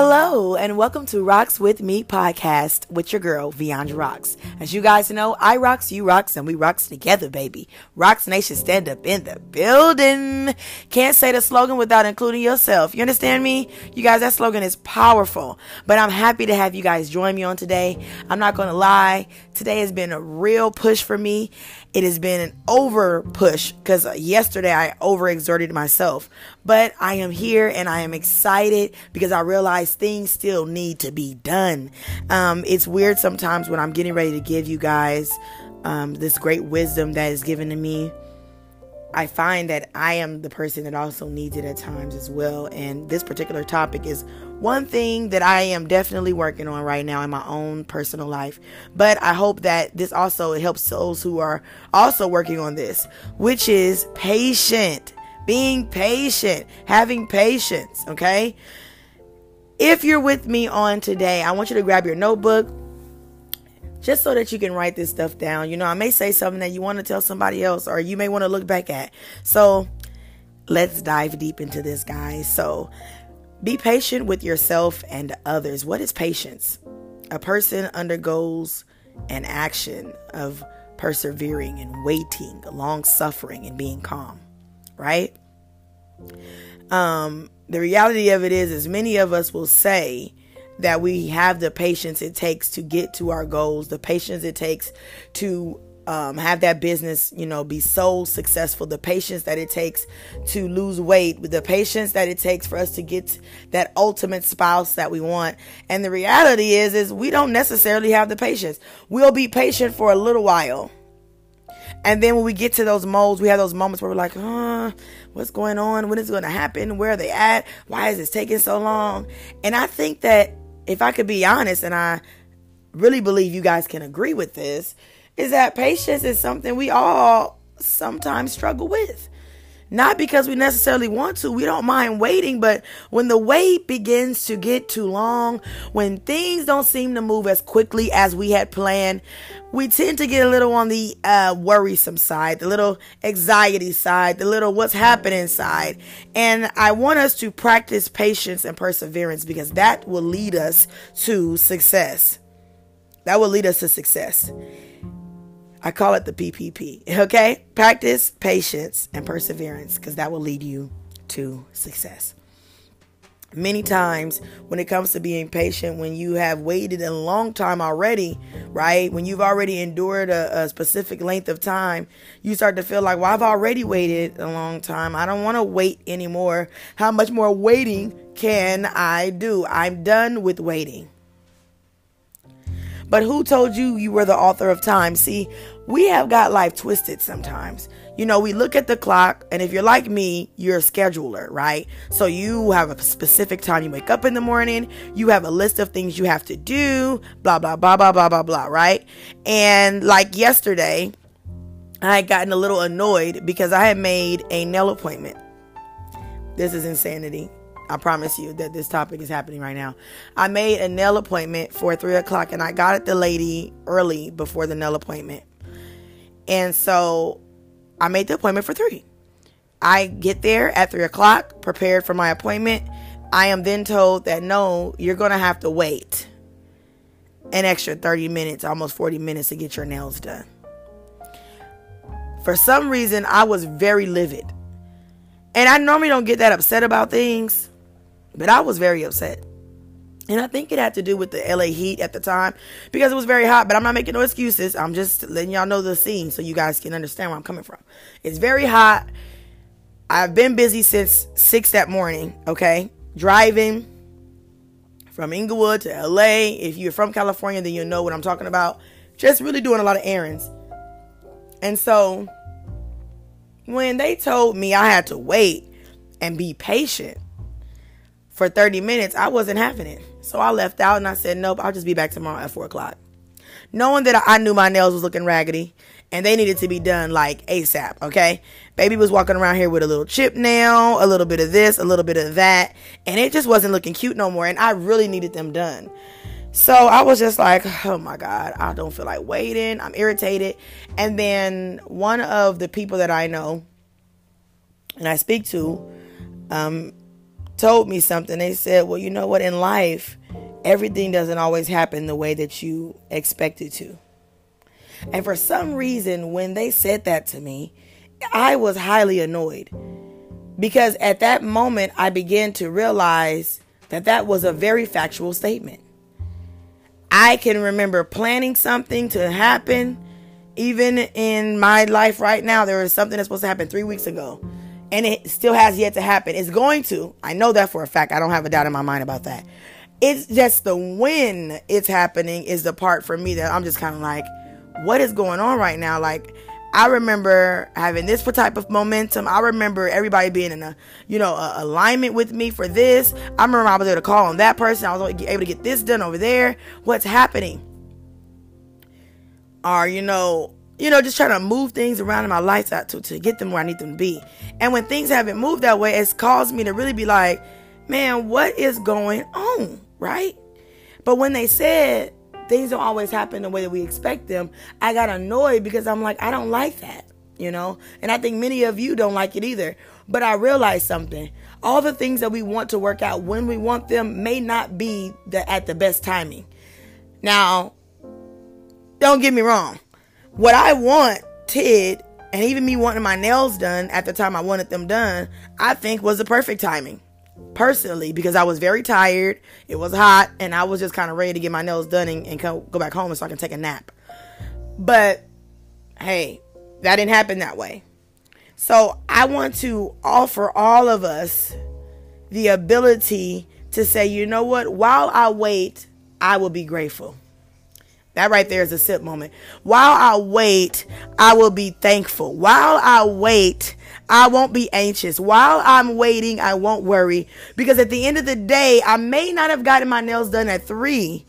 Hello, and welcome to Rocks With Me podcast with your girl, Viandra Rocks. As you guys know, I rocks, you rocks, and we rocks together, baby. Rocks Nation stand up in the building. Can't say the slogan without including yourself. You understand me? You guys, that slogan is powerful. But I'm happy to have you guys join me on today. I'm not going to lie. Today has been a real push for me. It has been an over push because yesterday I overexerted myself. But I am here and I am excited because I realize things still need to be done. Um, it's weird sometimes when I'm getting ready to give you guys um, this great wisdom that is given to me. I find that I am the person that also needs it at times as well. And this particular topic is one thing that I am definitely working on right now in my own personal life. But I hope that this also helps those who are also working on this, which is patient, being patient, having patience. Okay. If you're with me on today, I want you to grab your notebook just so that you can write this stuff down. You know, I may say something that you want to tell somebody else or you may want to look back at. So let's dive deep into this, guys. So, be patient with yourself and others. What is patience? A person undergoes an action of persevering and waiting, long suffering and being calm, right? Um, the reality of it is, as many of us will say that we have the patience it takes to get to our goals, the patience it takes to um, have that business, you know, be so successful, the patience that it takes to lose weight, the patience that it takes for us to get that ultimate spouse that we want. And the reality is, is we don't necessarily have the patience. We'll be patient for a little while. And then when we get to those molds, we have those moments where we're like, huh, what's going on? When is it going to happen? Where are they at? Why is this taking so long? And I think that if I could be honest, and I really believe you guys can agree with this, is that patience is something we all sometimes struggle with. Not because we necessarily want to, we don't mind waiting, but when the wait begins to get too long, when things don't seem to move as quickly as we had planned, we tend to get a little on the uh, worrisome side, the little anxiety side, the little what's happening side. And I want us to practice patience and perseverance because that will lead us to success. That will lead us to success. I call it the PPP. Okay? Practice, patience, and perseverance because that will lead you to success. Many times, when it comes to being patient, when you have waited a long time already, right? When you've already endured a, a specific length of time, you start to feel like, well, I've already waited a long time. I don't want to wait anymore. How much more waiting can I do? I'm done with waiting. But who told you you were the author of time? See, we have got life twisted sometimes. You know, we look at the clock, and if you're like me, you're a scheduler, right? So you have a specific time you wake up in the morning, you have a list of things you have to do, blah, blah, blah, blah, blah, blah, blah, right? And like yesterday, I had gotten a little annoyed because I had made a nail appointment. This is insanity. I promise you that this topic is happening right now. I made a nail appointment for three o'clock and I got at the lady early before the nail appointment. And so I made the appointment for three. I get there at three o'clock, prepared for my appointment. I am then told that no, you're going to have to wait an extra 30 minutes, almost 40 minutes to get your nails done. For some reason, I was very livid. And I normally don't get that upset about things, but I was very upset. And I think it had to do with the LA heat at the time because it was very hot, but I'm not making no excuses. I'm just letting y'all know the scene so you guys can understand where I'm coming from. It's very hot. I've been busy since 6 that morning, okay? Driving from Inglewood to LA. If you're from California, then you'll know what I'm talking about. Just really doing a lot of errands. And so when they told me I had to wait and be patient, for 30 minutes, I wasn't having it. So I left out and I said, nope, I'll just be back tomorrow at 4 o'clock. Knowing that I knew my nails was looking raggedy and they needed to be done like ASAP, okay? Baby was walking around here with a little chip nail, a little bit of this, a little bit of that, and it just wasn't looking cute no more. And I really needed them done. So I was just like, oh my God, I don't feel like waiting. I'm irritated. And then one of the people that I know and I speak to, um, told me something. They said, Well, you know what? In life, everything doesn't always happen the way that you expect it to. And for some reason, when they said that to me, I was highly annoyed because at that moment, I began to realize that that was a very factual statement. I can remember planning something to happen. Even in my life right now, there was something that's supposed to happen three weeks ago, and it still has yet to happen. It's going to. I know that for a fact. I don't have a doubt in my mind about that. It's just the when it's happening is the part for me that I'm just kind of like, what is going on right now? Like, I remember having this for type of momentum. I remember everybody being in a, you know, a alignment with me for this. I remember I was able to call on that person. I was able to get this done over there. What's happening? Or, you know, you know, just trying to move things around in my life to, to get them where I need them to be. And when things haven't moved that way, it's caused me to really be like, man, what is going on? Right? But when they said things don't always happen the way that we expect them, I got annoyed because I'm like, I don't like that, you know? And I think many of you don't like it either. But I realized something. All the things that we want to work out when we want them may not be the, at the best timing. Now, don't get me wrong. What I wanted, and even me wanting my nails done at the time I wanted them done, I think was the perfect timing personally because I was very tired. It was hot, and I was just kind of ready to get my nails done and, and go back home so I can take a nap. But hey, that didn't happen that way. So I want to offer all of us the ability to say, you know what, while I wait, I will be grateful. That right there is a sip moment. While I wait, I will be thankful. While I wait, I won't be anxious. While I'm waiting, I won't worry. Because at the end of the day, I may not have gotten my nails done at three,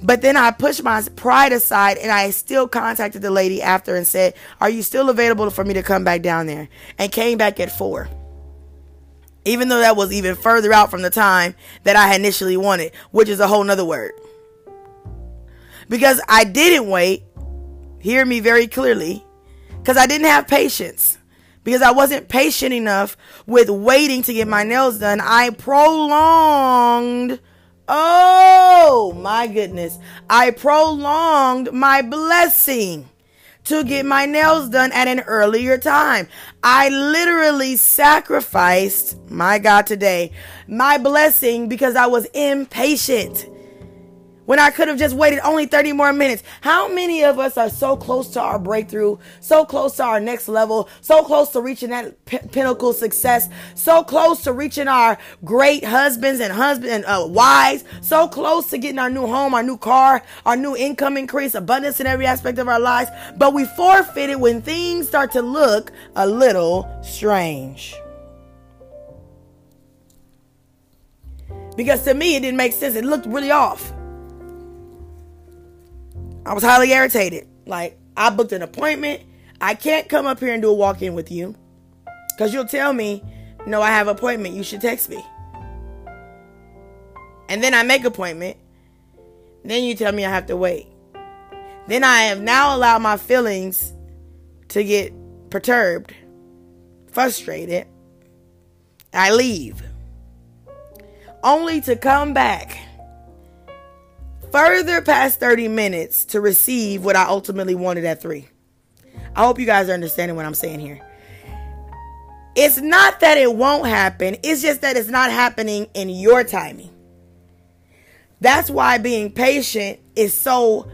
but then I pushed my pride aside and I still contacted the lady after and said, Are you still available for me to come back down there? And came back at four. Even though that was even further out from the time that I initially wanted, which is a whole nother word. Because I didn't wait, hear me very clearly, because I didn't have patience. Because I wasn't patient enough with waiting to get my nails done. I prolonged, oh my goodness, I prolonged my blessing to get my nails done at an earlier time. I literally sacrificed, my God, today, my blessing because I was impatient when I could have just waited only 30 more minutes. How many of us are so close to our breakthrough, so close to our next level, so close to reaching that p- pinnacle success, so close to reaching our great husbands and husband uh, wives, so close to getting our new home, our new car, our new income increase, abundance in every aspect of our lives, but we forfeit it when things start to look a little strange. Because to me, it didn't make sense. It looked really off. I was highly irritated. Like, I booked an appointment. I can't come up here and do a walk in with you. Because you'll tell me, no, I have an appointment. You should text me. And then I make appointment. Then you tell me I have to wait. Then I have now allowed my feelings to get perturbed, frustrated. I leave. Only to come back further past 30 minutes to receive what I ultimately wanted at 3. I hope you guys are understanding what I'm saying here. It's not that it won't happen, it's just that it's not happening in your timing. That's why being patient is so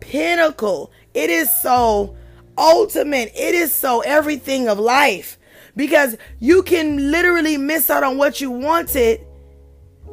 pinnacle. It is so ultimate. It is so everything of life. Because you can literally miss out on what you wanted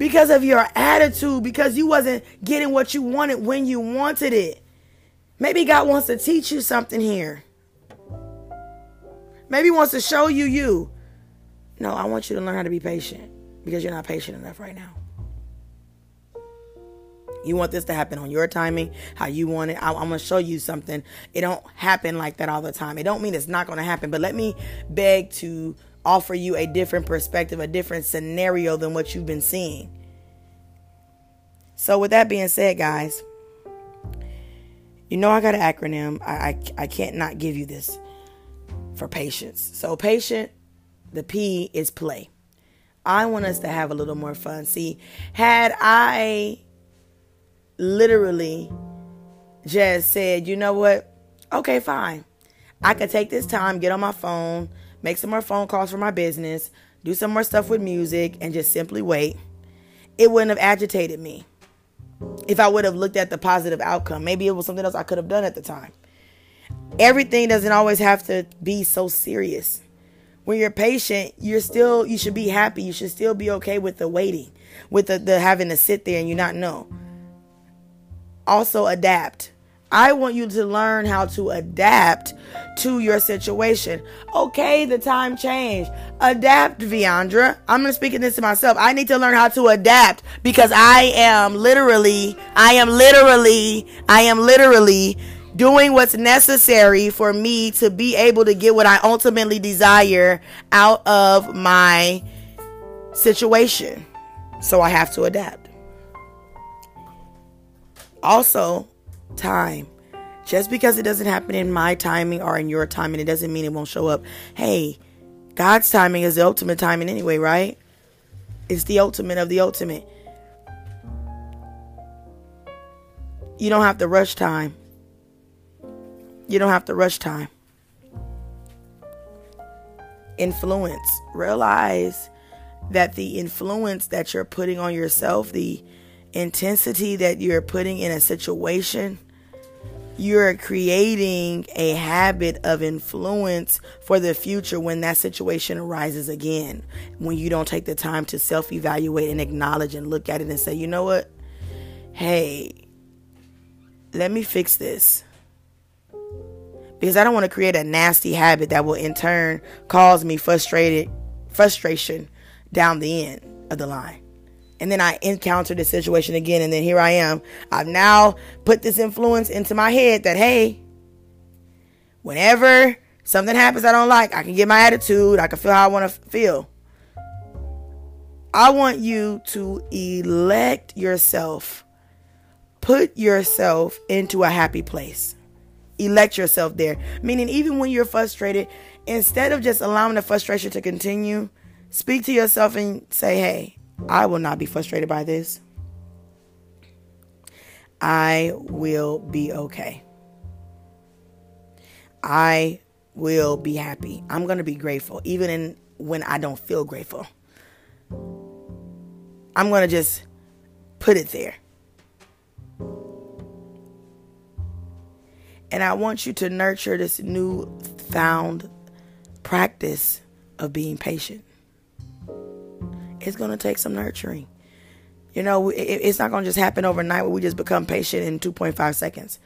because of your attitude, because you wasn't getting what you wanted when you wanted it. Maybe God wants to teach you something here. Maybe he wants to show you you. No, I want you to learn how to be patient because you're not patient enough right now. You want this to happen on your timing, how you want it. I, am gonna show you something. It don't happen like that all the time. It don't mean it's not gonna happen, but let me beg to offer you a different perspective, a different scenario than what you've been seeing. So, with that being said, guys, you know I got an acronym. I, I, I can't not give you this for patience. So, patient, the P is play. I want us to have a little more fun. See, had I literally just said, you know what? Okay, fine. I could take this time, get on my phone, make some more phone calls for my business, do some more stuff with music, and just simply wait. It wouldn't have agitated me if I would have looked at the positive outcome. Maybe it was something else I could have done at the time. Everything doesn't always have to be so serious. When you're patient, you're still you should be happy. You should still be okay with the waiting, with the, the having to sit there and you not know. Also adapt. I want you to learn how to adapt to your situation. Okay, the time changed. Adapt, Viandra. I'm gonna speaking this to myself. I need to learn how to adapt because I am literally, I am literally, I am literally doing what's necessary for me to be able to get what I ultimately desire out of my situation. So I have to adapt. Also, time. Just because it doesn't happen in my timing or in your timing, it doesn't mean it won't show up. Hey, God's timing is the ultimate timing anyway, right? It's the ultimate of the ultimate. You don't have to rush time. You don't have to rush time. Influence. Realize that the influence that you're putting on yourself, the intensity that you're putting in a situation, you're creating a habit of influence for the future when that situation arises again. When you don't take the time to self evaluate and acknowledge and look at it and say, you know what? Hey, let me fix this. Because I don't want to create a nasty habit that will in turn cause me frustrated frustration down the end of the line and then I encounter the situation again, and then here I am. I've now put this influence into my head that hey, whenever something happens I don't like, I can get my attitude, I can feel how I want to feel. I want you to elect yourself, put yourself into a happy place. Elect yourself there. Meaning, even when you're frustrated, instead of just allowing the frustration to continue, speak to yourself and say, hey, I will not be frustrated by this. I will be okay. I will be happy. I'm going to be grateful even in when I don't feel grateful. I'm going to just put it there. And I want you to nurture this new found practice of being patient it's going to take some nurturing. You know, it, it's not going to just happen overnight where we just become patient in 2.5 seconds.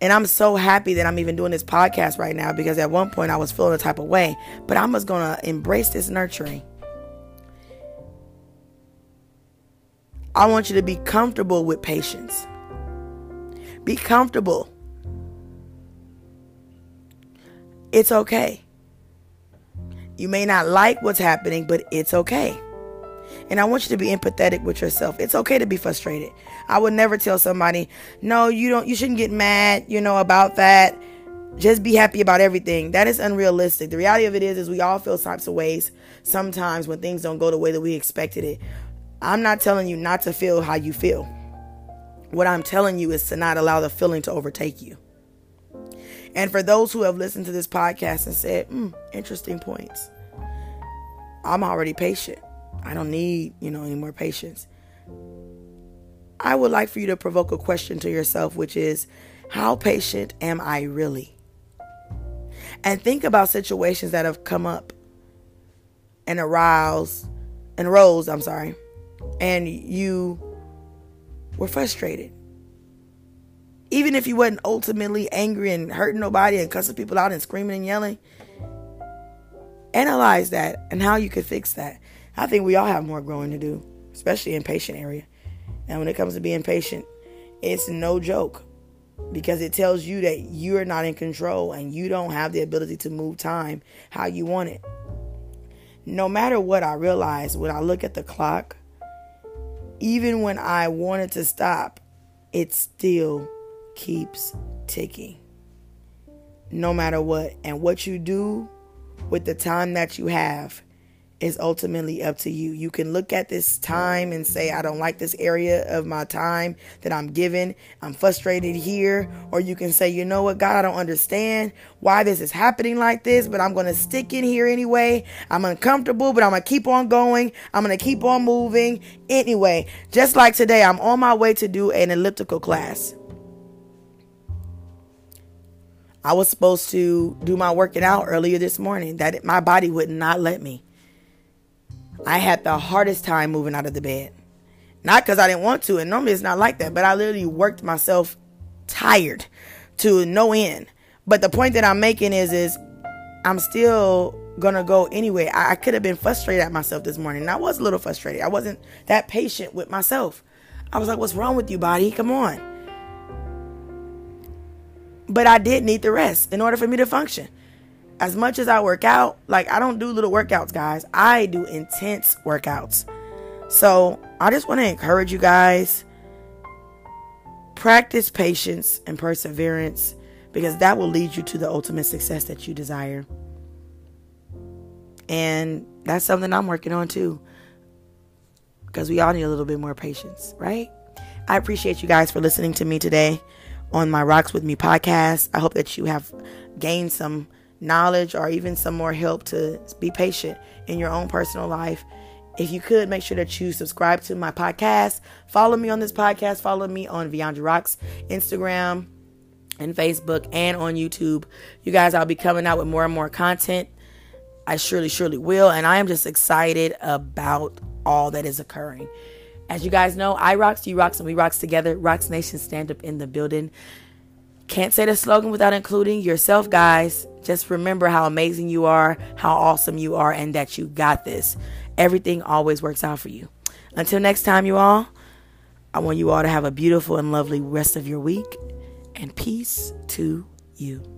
And I'm so happy that I'm even doing this podcast right now because at one point I was feeling a type of way, but I'm just going to embrace this nurturing. I want you to be comfortable with patience. Be comfortable. It's okay. You may not like what's happening, but it's okay. And I want you to be empathetic with yourself. It's okay to be frustrated. I would never tell somebody, "No, you don't you shouldn't get mad, you know, about that." Just be happy about everything. That is unrealistic. The reality of it is is we all feel types of ways sometimes when things don't go the way that we expected it. I'm not telling you not to feel how you feel. What I'm telling you is to not allow the feeling to overtake you. And for those who have listened to this podcast and said, mm, interesting points, I'm already patient. I don't need, you know, any more patience. I would like for you to provoke a question to yourself, which is, how patient am I really? And think about situations that have come up and aroused and rose, I'm sorry, and you were frustrated even if you wasn't ultimately angry and hurting nobody and cussing people out and screaming and yelling, analyze that and how you could fix that. I think we all have more growing to do, especially in patient area. And when it comes to being patient, it's no joke because it tells you that you're not in control and you don't have the ability to move time how you want it. No matter what, I realize when I look at the clock, even when I wanted to stop, it still keeps ticking. No matter what. And what you do with the time that you have is ultimately up to you. You can look at this time and say, I don't like this area of my time that I'm given. I'm frustrated here. Or you can say, you know what, God, I don't understand why this is happening like this, but I'm going to stick in here anyway. I'm uncomfortable, but I'm going to keep on going. I'm going to keep on moving. Anyway, just like today, I'm on my way to do an elliptical class. I was supposed to do my working out earlier this morning. That my body would not let me. I had the hardest time moving out of the bed. Not because I didn't want to, and normally it's not like that, but I literally worked myself tired to no end. But the point that I'm making is is I'm still gonna go anyway. I, I could have been frustrated at myself this morning. And I was a little frustrated. I wasn't that patient with myself. I was like, what's wrong with you, body? Come on. But I did need the rest in order for me to function as much as I work out, like I don't do little workouts, guys. I do intense workouts. So I just want to encourage you guys practice patience and perseverance because that will lead you to the ultimate success that you desire. And that's something I'm working on too. Because we all need a little bit more patience, right? I appreciate you guys for listening to me today on my Rocks With Me podcast. I hope that you have gained some knowledge or even some more help to be patient in your own personal life. If you could make sure that you subscribe to my podcast, follow me on this podcast, follow me on Viandra Rocks Instagram and Facebook and on YouTube. You guys, I'll be coming out with more and more content. I surely, surely will. And I am just excited about all that is occurring. As you guys know, I rocks, you rocks, and we rocks together. Rocks Nation stand up in the building. Can't say the slogan without including yourself, guys. Just remember how amazing you are, how awesome you are, and that you got this. Everything always works out for you. Until next time, you all, I want you all to have a beautiful and lovely rest of your week, and peace to you.